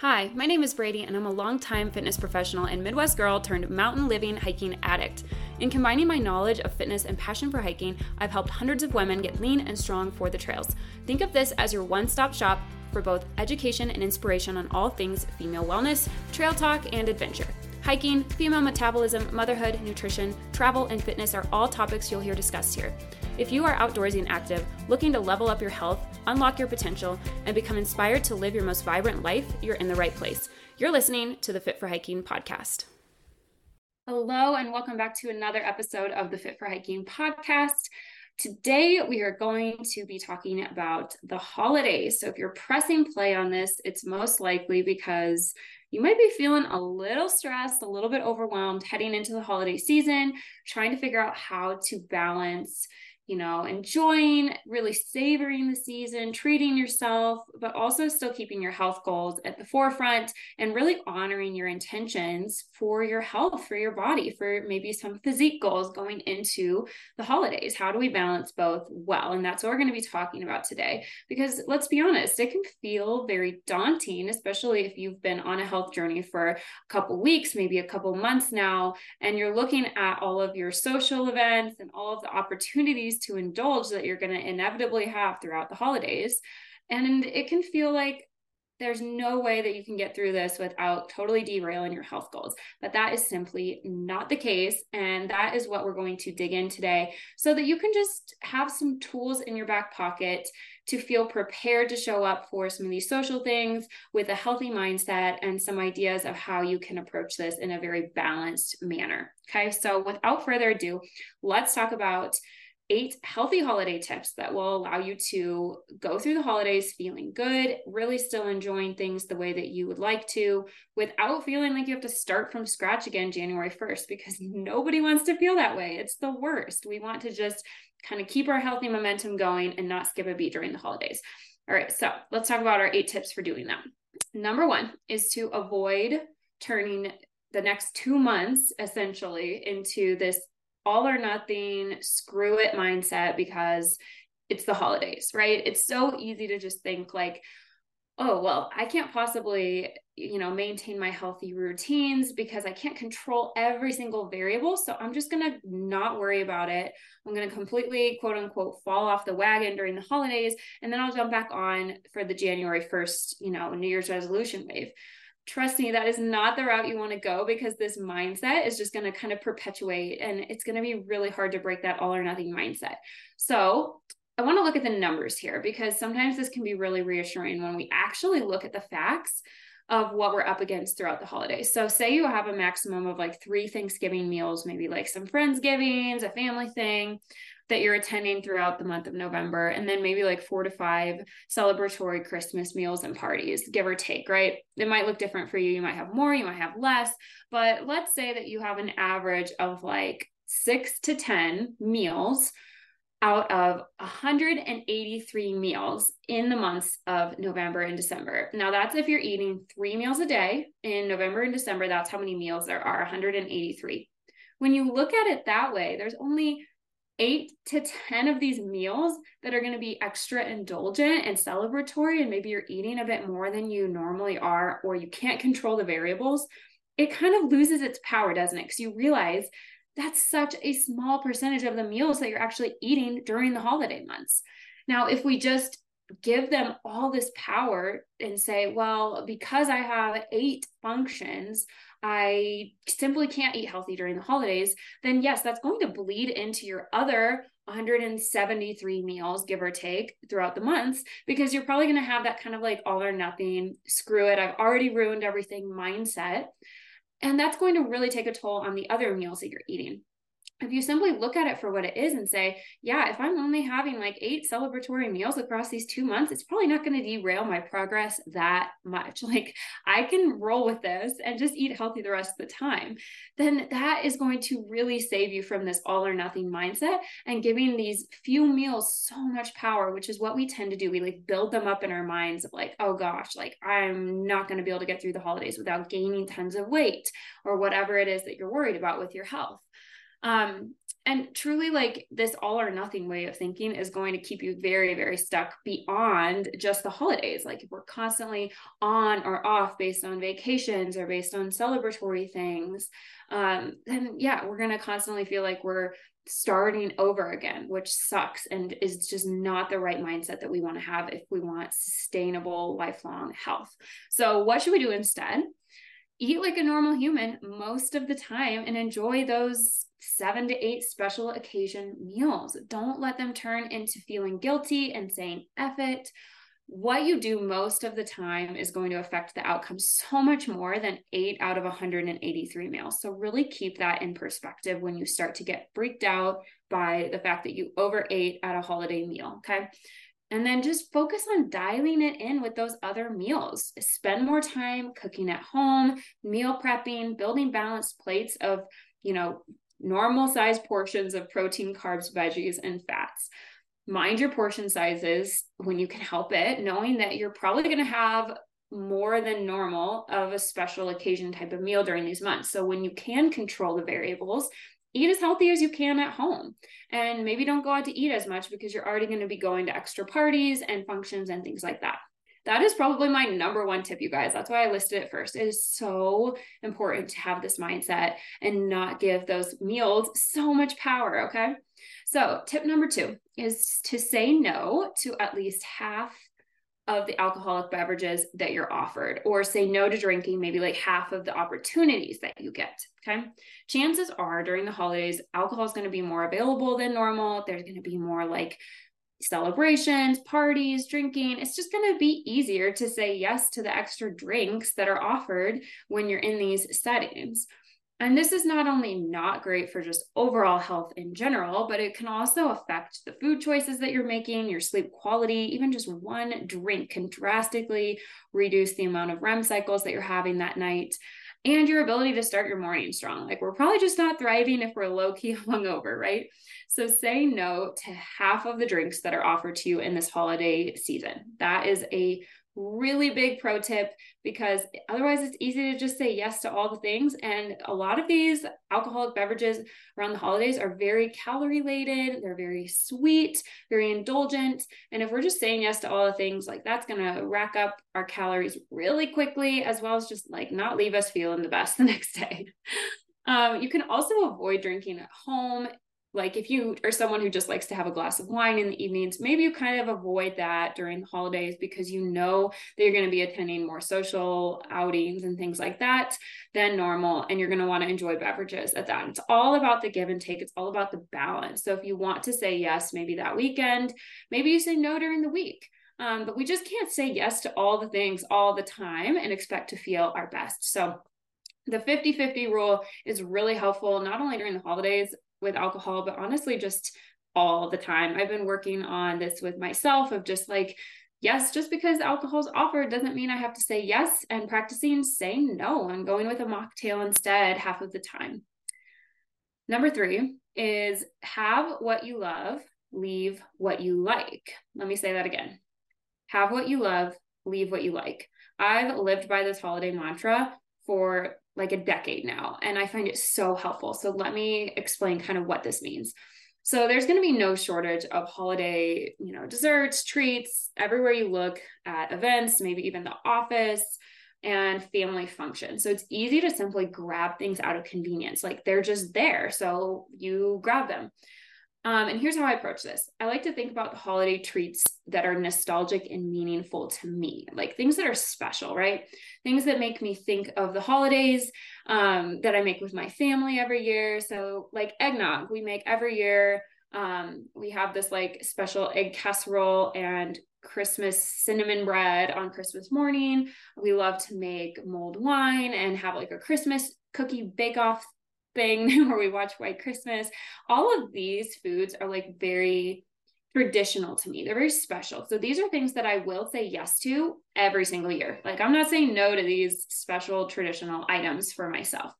Hi, my name is Brady, and I'm a longtime fitness professional and Midwest girl turned mountain living hiking addict. In combining my knowledge of fitness and passion for hiking, I've helped hundreds of women get lean and strong for the trails. Think of this as your one stop shop for both education and inspiration on all things female wellness, trail talk, and adventure. Hiking, female metabolism, motherhood, nutrition, travel, and fitness are all topics you'll hear discussed here. If you are outdoorsy and active, looking to level up your health, unlock your potential, and become inspired to live your most vibrant life, you're in the right place. You're listening to the Fit for Hiking podcast. Hello, and welcome back to another episode of the Fit for Hiking podcast. Today, we are going to be talking about the holidays. So, if you're pressing play on this, it's most likely because you might be feeling a little stressed, a little bit overwhelmed heading into the holiday season, trying to figure out how to balance you know, enjoying, really savoring the season, treating yourself, but also still keeping your health goals at the forefront and really honoring your intentions for your health, for your body, for maybe some physique goals going into the holidays. How do we balance both well? And that's what we're going to be talking about today. Because let's be honest, it can feel very daunting, especially if you've been on a health journey for a couple weeks, maybe a couple months now, and you're looking at all of your social events and all of the opportunities to indulge that you're going to inevitably have throughout the holidays. And it can feel like there's no way that you can get through this without totally derailing your health goals. But that is simply not the case. And that is what we're going to dig in today so that you can just have some tools in your back pocket to feel prepared to show up for some of these social things with a healthy mindset and some ideas of how you can approach this in a very balanced manner. Okay. So without further ado, let's talk about eight healthy holiday tips that will allow you to go through the holidays feeling good, really still enjoying things the way that you would like to without feeling like you have to start from scratch again January 1st because nobody wants to feel that way. It's the worst. We want to just kind of keep our healthy momentum going and not skip a beat during the holidays. All right, so let's talk about our eight tips for doing that. Number one is to avoid turning the next two months essentially into this all or nothing, screw it mindset because it's the holidays, right? It's so easy to just think like, oh, well, I can't possibly, you know, maintain my healthy routines because I can't control every single variable. So I'm just going to not worry about it. I'm going to completely, quote unquote, fall off the wagon during the holidays. And then I'll jump back on for the January 1st, you know, New Year's resolution wave trust me, that is not the route you want to go because this mindset is just going to kind of perpetuate and it's going to be really hard to break that all or nothing mindset. So, I want to look at the numbers here because sometimes this can be really reassuring when we actually look at the facts of what we're up against throughout the holidays. So, say you have a maximum of like three Thanksgiving meals, maybe like some Friendsgivings, a family thing that you're attending throughout the month of November, and then maybe like four to five celebratory Christmas meals and parties, give or take, right? It might look different for you. You might have more, you might have less, but let's say that you have an average of like six to 10 meals out of 183 meals in the months of November and December. Now, that's if you're eating three meals a day in November and December, that's how many meals there are 183. When you look at it that way, there's only eight to 10 of these meals that are going to be extra indulgent and celebratory, and maybe you're eating a bit more than you normally are, or you can't control the variables, it kind of loses its power, doesn't it? Because you realize that's such a small percentage of the meals that you're actually eating during the holiday months. Now, if we just give them all this power and say, well, because I have eight functions, I simply can't eat healthy during the holidays, then yes, that's going to bleed into your other 173 meals, give or take, throughout the months, because you're probably going to have that kind of like all or nothing, screw it, I've already ruined everything mindset. And that's going to really take a toll on the other meals that you're eating if you simply look at it for what it is and say, yeah, if I'm only having like eight celebratory meals across these two months, it's probably not going to derail my progress that much. Like I can roll with this and just eat healthy the rest of the time. Then that is going to really save you from this all or nothing mindset and giving these few meals so much power, which is what we tend to do. We like build them up in our minds of like, oh gosh, like I'm not going to be able to get through the holidays without gaining tons of weight or whatever it is that you're worried about with your health. Um, and truly like this all or nothing way of thinking is going to keep you very very stuck beyond just the holidays. Like if we're constantly on or off based on vacations or based on celebratory things um then yeah we're going to constantly feel like we're starting over again which sucks and is just not the right mindset that we want to have if we want sustainable lifelong health. So what should we do instead? Eat like a normal human most of the time and enjoy those seven to eight special occasion meals. Don't let them turn into feeling guilty and saying, F it. What you do most of the time is going to affect the outcome so much more than eight out of 183 meals. So, really keep that in perspective when you start to get freaked out by the fact that you overate at a holiday meal. Okay. And then just focus on dialing it in with those other meals. Spend more time cooking at home, meal prepping, building balanced plates of, you know, normal size portions of protein, carbs, veggies, and fats. Mind your portion sizes when you can help it, knowing that you're probably going to have more than normal of a special occasion type of meal during these months. So when you can control the variables, eat as healthy as you can at home and maybe don't go out to eat as much because you're already going to be going to extra parties and functions and things like that that is probably my number one tip you guys that's why i listed it first it is so important to have this mindset and not give those meals so much power okay so tip number two is to say no to at least half of the alcoholic beverages that you're offered, or say no to drinking maybe like half of the opportunities that you get. Okay. Chances are during the holidays, alcohol is going to be more available than normal. There's going to be more like celebrations, parties, drinking. It's just going to be easier to say yes to the extra drinks that are offered when you're in these settings. And this is not only not great for just overall health in general, but it can also affect the food choices that you're making, your sleep quality. Even just one drink can drastically reduce the amount of REM cycles that you're having that night and your ability to start your morning strong. Like we're probably just not thriving if we're low key hungover, right? So say no to half of the drinks that are offered to you in this holiday season. That is a really big pro tip because otherwise it's easy to just say yes to all the things. And a lot of these alcoholic beverages around the holidays are very calorie laden they're very sweet very indulgent. And if we're just saying yes to all the things like that's going to rack up our calories really quickly as well as just like not leave us feeling the best the next day. Um, you can also avoid drinking at home like if you are someone who just likes to have a glass of wine in the evenings maybe you kind of avoid that during the holidays because you know that you're going to be attending more social outings and things like that than normal and you're going to want to enjoy beverages at that. It's all about the give and take. It's all about the balance. So if you want to say yes maybe that weekend maybe you say no during the week. Um, but we just can't say yes to all the things all the time and expect to feel our best. So the 50 50 rule is really helpful, not only during the holidays, with alcohol, but honestly, just all the time. I've been working on this with myself of just like, yes, just because alcohol is offered doesn't mean I have to say yes, and practicing saying no and going with a mocktail instead half of the time. Number three is have what you love, leave what you like. Let me say that again. Have what you love, leave what you like. I've lived by this holiday mantra for like a decade now, and I find it so helpful. So let me explain kind of what this means. So there's going to be no shortage of holiday, you know, desserts, treats, everywhere you look at events, maybe even the office and family functions. So it's easy to simply grab things out of convenience. Like they're just there. So you grab them. Um, and here's how I approach this I like to think about the holiday treats that are nostalgic and meaningful to me, like things that are special, right? Things that make me think of the holidays um, that I make with my family every year. So, like eggnog, we make every year. Um, we have this like special egg casserole and Christmas cinnamon bread on Christmas morning. We love to make mulled wine and have like a Christmas cookie bake off thing where we watch White Christmas. All of these foods are like very traditional to me. They're very special. So these are things that I will say yes to every single year. Like I'm not saying no to these special traditional items for myself.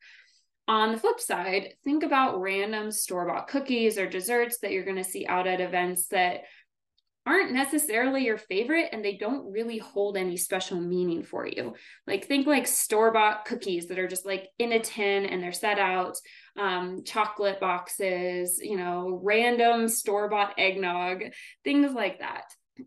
On the flip side, think about random store bought cookies or desserts that you're going to see out at events that aren't necessarily your favorite and they don't really hold any special meaning for you. Like think like store-bought cookies that are just like in a tin and they're set out, um, chocolate boxes, you know, random store-bought eggnog, things like that.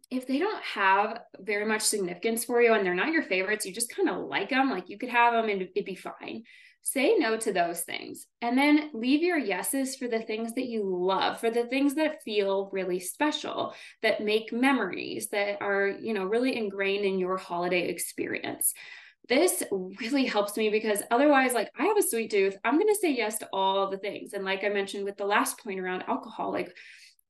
If they don't have very much significance for you and they're not your favorites, you just kind of like them, like you could have them and it'd be fine say no to those things and then leave your yeses for the things that you love for the things that feel really special that make memories that are you know really ingrained in your holiday experience. This really helps me because otherwise like i have a sweet tooth. I'm going to say yes to all the things. And like i mentioned with the last point around alcohol like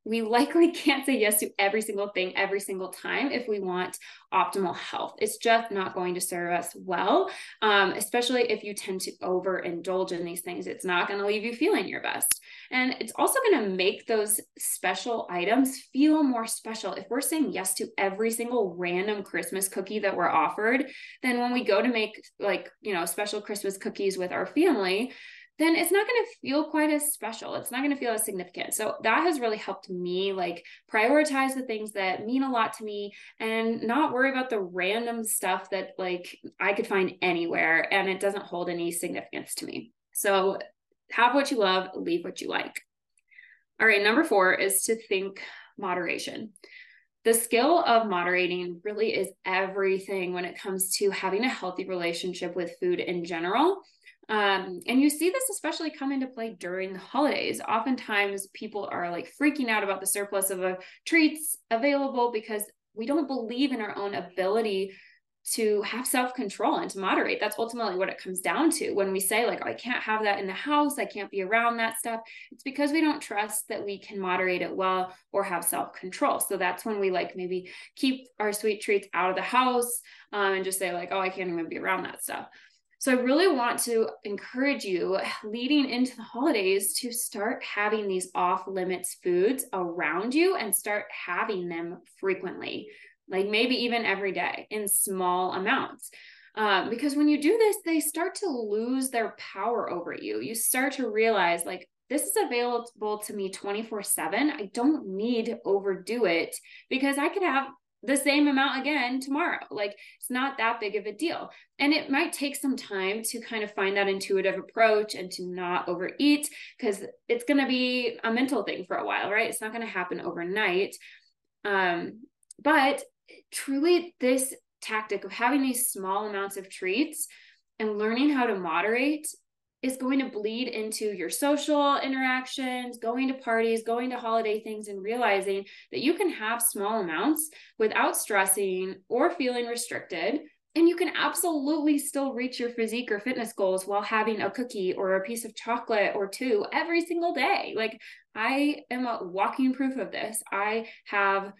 we likely can't say yes to every single thing every single time if we want optimal health. It's just not going to serve us well, um, especially if you tend to overindulge in these things. It's not going to leave you feeling your best. And it's also going to make those special items feel more special. If we're saying yes to every single random Christmas cookie that we're offered, then when we go to make like, you know, special Christmas cookies with our family, then it's not going to feel quite as special. It's not going to feel as significant. So that has really helped me like prioritize the things that mean a lot to me and not worry about the random stuff that like I could find anywhere and it doesn't hold any significance to me. So have what you love, leave what you like. All right, number 4 is to think moderation. The skill of moderating really is everything when it comes to having a healthy relationship with food in general um, and you see this especially come into play during the holidays. Oftentimes, people are like freaking out about the surplus of uh, treats available because we don't believe in our own ability to have self control and to moderate. That's ultimately what it comes down to. When we say, like, oh, I can't have that in the house, I can't be around that stuff, it's because we don't trust that we can moderate it well or have self control. So that's when we like maybe keep our sweet treats out of the house um, and just say, like, oh, I can't even be around that stuff. So I really want to encourage you leading into the holidays to start having these off limits foods around you and start having them frequently, like maybe even every day in small amounts. Um, because when you do this, they start to lose their power over you. You start to realize, like, this is available to me 24 7. I don't need to overdo it because I could have the same amount again tomorrow. Like it's not that big of a deal. And it might take some time to kind of find that intuitive approach and to not overeat because it's going to be a mental thing for a while, right? It's not going to happen overnight. Um, but truly, this tactic of having these small amounts of treats and learning how to moderate is going to bleed into your social interactions, going to parties, going to holiday things, and realizing that you can have small amounts without stressing or feeling restricted. And you can absolutely still reach your physique or fitness goals while having a cookie or a piece of chocolate or two every single day. Like, I am a walking proof of this. I have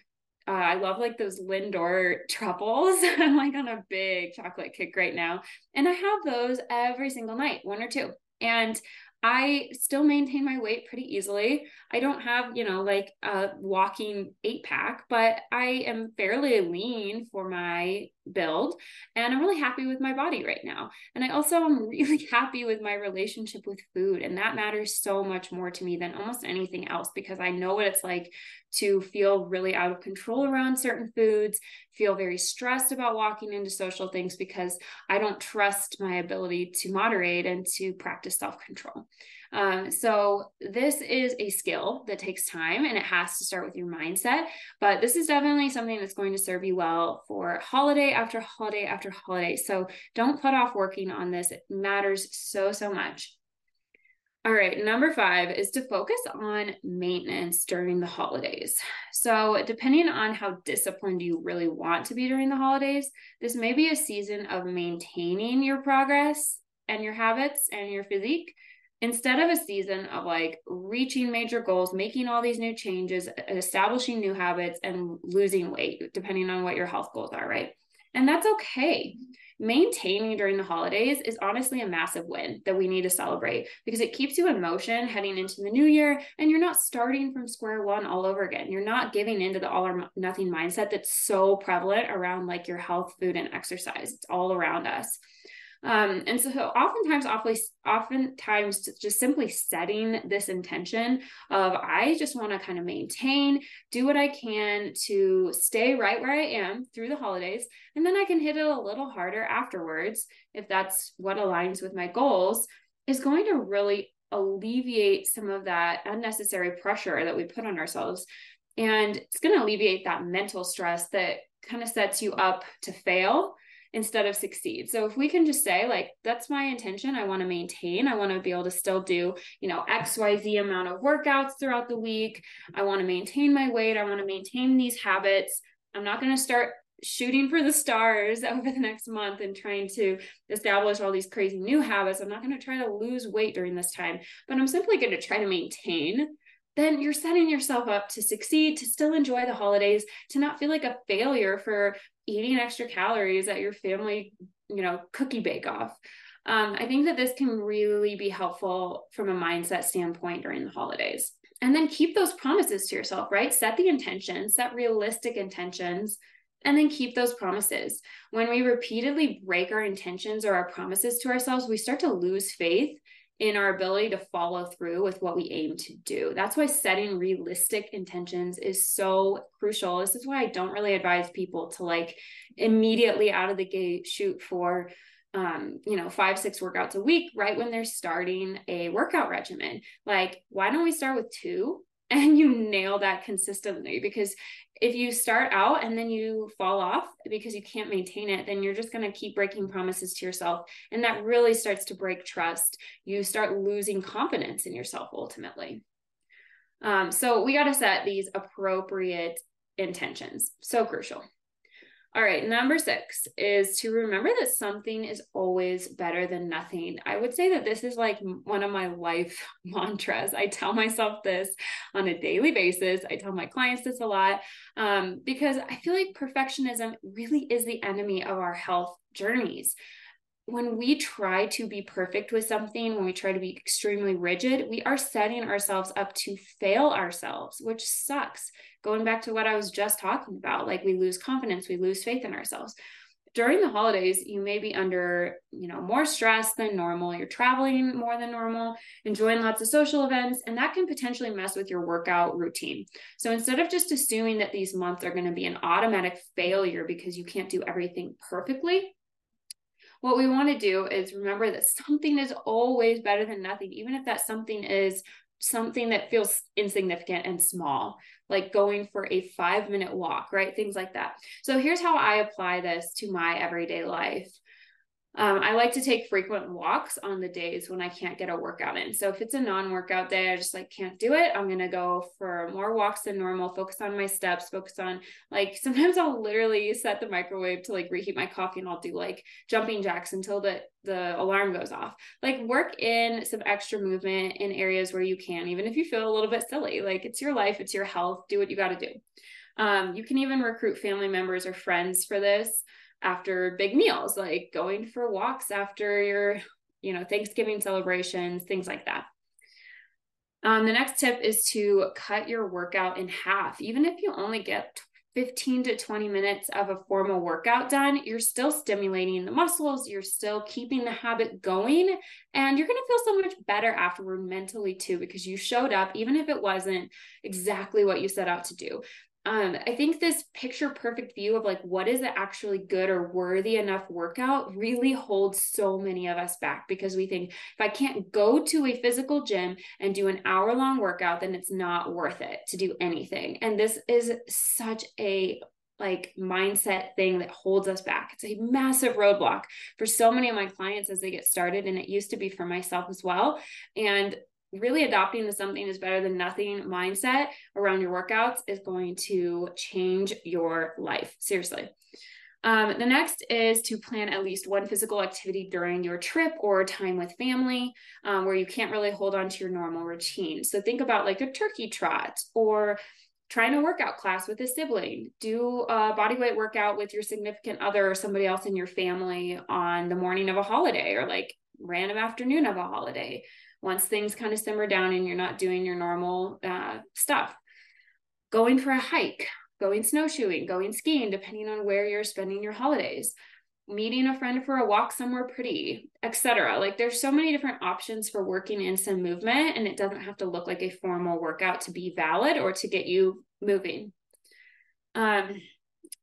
uh, I love like those Lindor truffles. I'm like on a big chocolate kick right now. And I have those every single night, one or two. And I still maintain my weight pretty easily. I don't have, you know, like a walking eight pack, but I am fairly lean for my build and I'm really happy with my body right now. And I also am really happy with my relationship with food and that matters so much more to me than almost anything else because I know what it's like to feel really out of control around certain foods, feel very stressed about walking into social things because I don't trust my ability to moderate and to practice self-control. Um, so this is a skill that takes time and it has to start with your mindset. But this is definitely something that's going to serve you well for holiday after holiday after holiday. So don't put off working on this. It matters so, so much. All right, number five is to focus on maintenance during the holidays. So, depending on how disciplined you really want to be during the holidays, this may be a season of maintaining your progress and your habits and your physique instead of a season of like reaching major goals, making all these new changes, establishing new habits, and losing weight, depending on what your health goals are, right? And that's okay. Maintaining during the holidays is honestly a massive win that we need to celebrate because it keeps you in motion heading into the new year and you're not starting from square one all over again. You're not giving into the all or nothing mindset that's so prevalent around like your health, food, and exercise. It's all around us. Um, and so oftentimes, awfully, oftentimes just simply setting this intention of I just want to kind of maintain, do what I can to stay right where I am through the holidays, and then I can hit it a little harder afterwards if that's what aligns with my goals, is going to really alleviate some of that unnecessary pressure that we put on ourselves. And it's going to alleviate that mental stress that kind of sets you up to fail instead of succeed. So if we can just say like that's my intention, I want to maintain, I want to be able to still do, you know, XYZ amount of workouts throughout the week. I want to maintain my weight, I want to maintain these habits. I'm not going to start shooting for the stars over the next month and trying to establish all these crazy new habits. I'm not going to try to lose weight during this time, but I'm simply going to try to maintain then you're setting yourself up to succeed, to still enjoy the holidays, to not feel like a failure for eating extra calories at your family, you know, cookie bake off. Um, I think that this can really be helpful from a mindset standpoint during the holidays. And then keep those promises to yourself, right? Set the intentions, set realistic intentions, and then keep those promises. When we repeatedly break our intentions or our promises to ourselves, we start to lose faith in our ability to follow through with what we aim to do. That's why setting realistic intentions is so crucial. This is why I don't really advise people to like immediately out of the gate shoot for um, you know, five, six workouts a week right when they're starting a workout regimen. Like, why don't we start with two and you nail that consistently because if you start out and then you fall off because you can't maintain it then you're just going to keep breaking promises to yourself. And that really starts to break trust. You start losing confidence in yourself ultimately. Um, so we got to set these appropriate intentions. So crucial all right, number six is to remember that something is always better than nothing. I would say that this is like one of my life mantras. I tell myself this on a daily basis. I tell my clients this a lot um, because I feel like perfectionism really is the enemy of our health journeys when we try to be perfect with something, when we try to be extremely rigid, we are setting ourselves up to fail ourselves, which sucks. Going back to what I was just talking about, like we lose confidence, we lose faith in ourselves. During the holidays, you may be under, you know, more stress than normal. You're traveling more than normal, enjoying lots of social events, and that can potentially mess with your workout routine. So instead of just assuming that these months are going to be an automatic failure because you can't do everything perfectly, what we want to do is remember that something is always better than nothing, even if that something is something that feels insignificant and small, like going for a five minute walk, right? Things like that. So here's how I apply this to my everyday life. Um, I like to take frequent walks on the days when I can't get a workout in. So if it's a non-workout day, I just like can't do it. I'm gonna go for more walks than normal, focus on my steps, focus on like sometimes I'll literally set the microwave to like reheat my coffee and I'll do like jumping jacks until the the alarm goes off. Like work in some extra movement in areas where you can, even if you feel a little bit silly. Like it's your life, it's your health, do what you gotta do. Um, you can even recruit family members or friends for this after big meals, like going for walks after your, you know, Thanksgiving celebrations, things like that. Um, the next tip is to cut your workout in half. Even if you only get 15 to 20 minutes of a formal workout done, you're still stimulating the muscles, you're still keeping the habit going, and you're going to feel so much better afterward mentally too because you showed up, even if it wasn't exactly what you set out to do um, I think this picture perfect view of like what is it actually good or worthy enough workout really holds so many of us back because we think if I can't go to a physical gym and do an hour long workout, then it's not worth it to do anything. And this is such a like mindset thing that holds us back. It's a massive roadblock for so many of my clients as they get started. And it used to be for myself as well. And really adopting the something is better than nothing mindset around your workouts is going to change your life. Seriously. Um, the next is to plan at least one physical activity during your trip or time with family um, where you can't really hold on to your normal routine. So think about like a turkey trot or trying a workout class with a sibling, do a body weight workout with your significant other or somebody else in your family on the morning of a holiday or like random afternoon of a holiday once things kind of simmer down and you're not doing your normal uh, stuff. Going for a hike, going snowshoeing, going skiing, depending on where you're spending your holidays. meeting a friend for a walk somewhere pretty, etc. Like there's so many different options for working in some movement and it doesn't have to look like a formal workout to be valid or to get you moving. Um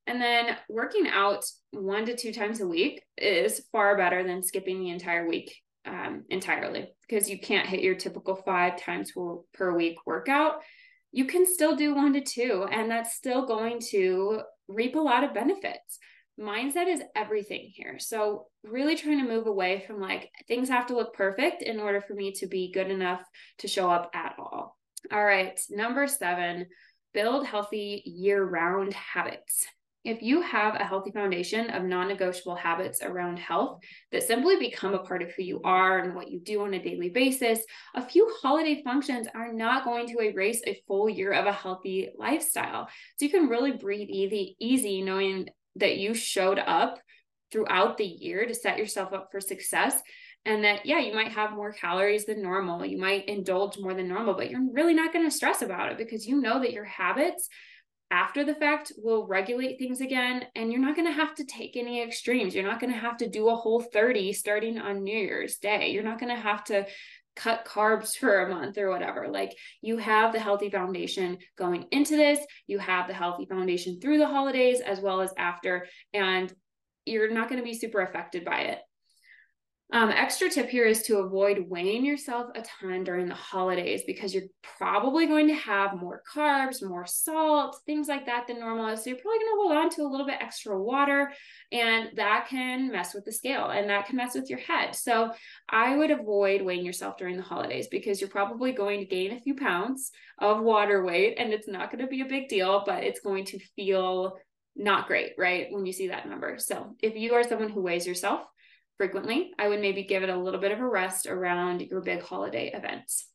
and then working out one to two times a week is far better than skipping the entire week um, entirely because you can't hit your typical five times per week workout. You can still do one to two, and that's still going to reap a lot of benefits mindset is everything here. So, really trying to move away from like things have to look perfect in order for me to be good enough to show up at all. All right, number seven, build healthy year round habits. If you have a healthy foundation of non negotiable habits around health that simply become a part of who you are and what you do on a daily basis, a few holiday functions are not going to erase a full year of a healthy lifestyle. So you can really breathe easy, easy knowing that you showed up throughout the year to set yourself up for success and that yeah you might have more calories than normal you might indulge more than normal but you're really not going to stress about it because you know that your habits after the fact will regulate things again and you're not going to have to take any extremes you're not going to have to do a whole 30 starting on new year's day you're not going to have to cut carbs for a month or whatever. Like you have the healthy foundation going into this, you have the healthy foundation through the holidays as well as after, and you're not going to be super affected by it. Um, extra tip here is to avoid weighing yourself a ton during the holidays because you're probably going to have more carbs, more salt, things like that than normal. So you're probably going to hold on to a little bit extra water, and that can mess with the scale and that can mess with your head. So I would avoid weighing yourself during the holidays because you're probably going to gain a few pounds of water weight, and it's not going to be a big deal, but it's going to feel not great, right? When you see that number. So if you are someone who weighs yourself, frequently, I would maybe give it a little bit of a rest around your big holiday events.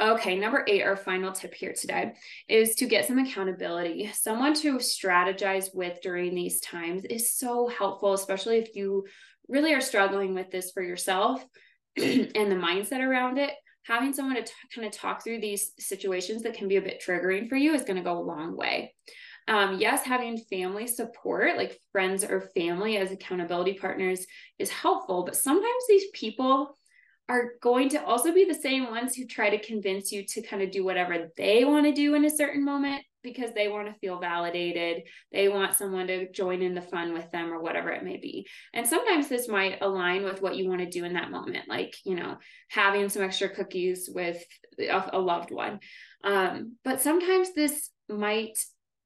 Okay, number eight, our final tip here today is to get some accountability. Someone to strategize with during these times is so helpful, especially if you really are struggling with this for yourself and the mindset around it. Having someone to t- kind of talk through these situations that can be a bit triggering for you is going to go a long way. Um, yes, having family support, like friends or family as accountability partners, is helpful, but sometimes these people are going to also be the same ones who try to convince you to kind of do whatever they want to do in a certain moment because they want to feel validated. They want someone to join in the fun with them or whatever it may be. And sometimes this might align with what you want to do in that moment, like, you know, having some extra cookies with a, loved one. Um, but sometimes this might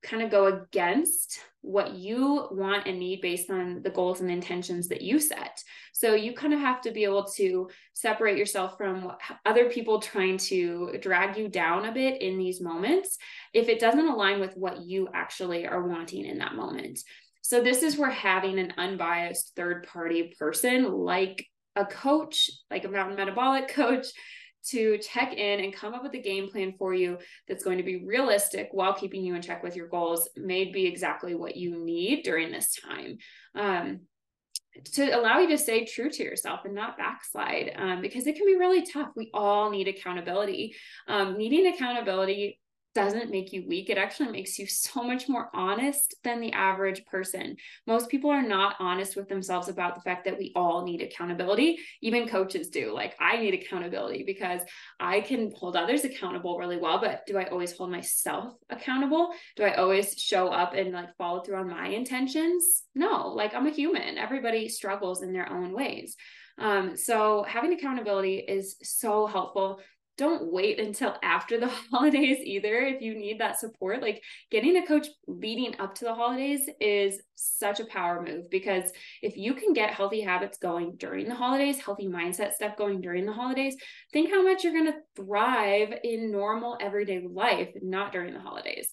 kind of go against what you want and need based on the goals and intentions that you set. So you kind of have to be able to separate yourself from other people trying to drag you down a bit in these moments if it doesn't align with what you actually are wanting in that moment. So this is where having an unbiased third party person like a coach, like a mountain metabolic coach, to check in and come up with a game plan for you that's going to be realistic while keeping you in check with your goals may be exactly what you need during this time. Um, to allow you to stay true to yourself and not backslide um, because it can be really tough. We all need accountability. Um, needing accountability doesn't make you weak. It actually makes you so much more honest than the average person. Most people are not honest with themselves about the fact that we all need accountability. Even coaches do. Like, I need accountability because I can hold others accountable really well, but do I always hold myself accountable? Do I always show up and like follow through on my intentions? No, like, I'm a human. Everybody struggles in their own ways. Um, so having accountability is so helpful don't wait until after the holidays either if you need that support like getting a coach leading up to the holidays is such a power move because if you can get healthy habits going during the holidays healthy mindset stuff going during the holidays think how much you're going to thrive in normal everyday life not during the holidays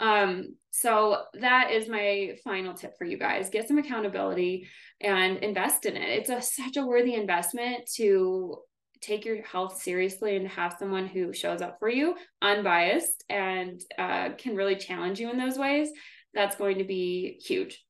um, so that is my final tip for you guys. Get some accountability and invest in it. It's a such a worthy investment to take your health seriously and have someone who shows up for you unbiased and uh, can really challenge you in those ways, that's going to be huge.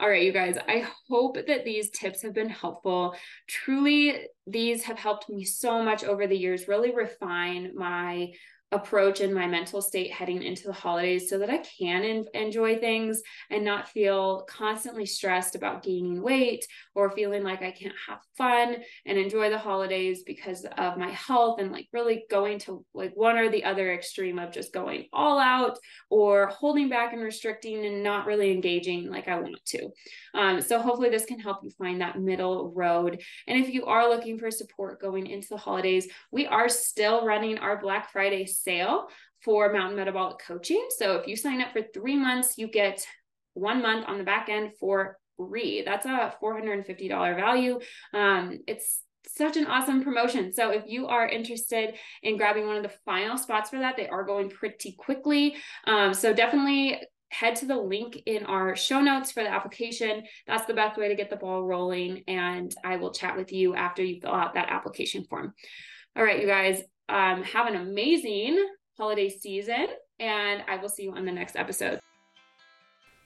All right, you guys, I hope that these tips have been helpful. Truly, these have helped me so much over the years, really refine my approach and my mental state heading into the holidays so that I can en- enjoy things and not feel constantly stressed about gaining weight or feeling like I can't have fun and enjoy the holidays because of my health and like really going to like one or the other extreme of just going all out or holding back and restricting and not really engaging like I want to. Um, so hopefully this can help you find that middle road. And if you are looking for support going into the holidays, we are still running our Black Friday sale for Mountain Metabolic Coaching. So if you sign up for three months, you get one month on the back end for free. That's a $450 value. Um, it's such an awesome promotion. So if you are interested in grabbing one of the final spots for that, they are going pretty quickly. Um, so definitely head to the link in our show notes for the application. That's the best way to get the ball rolling. And I will chat with you after you fill out that application form. All right, you guys, um, have an amazing holiday season, and I will see you on the next episode.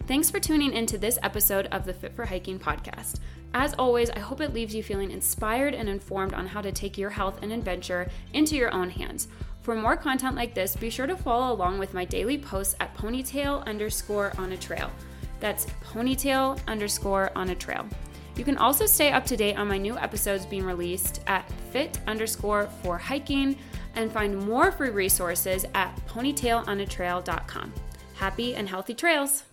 Thanks for tuning into this episode of the Fit for Hiking podcast. As always, I hope it leaves you feeling inspired and informed on how to take your health and adventure into your own hands. For more content like this, be sure to follow along with my daily posts at ponytail underscore on a trail. That's ponytail underscore on a trail. You can also stay up to date on my new episodes being released at fit underscore for hiking and find more free resources at ponytailonatrail.com. Happy and healthy trails!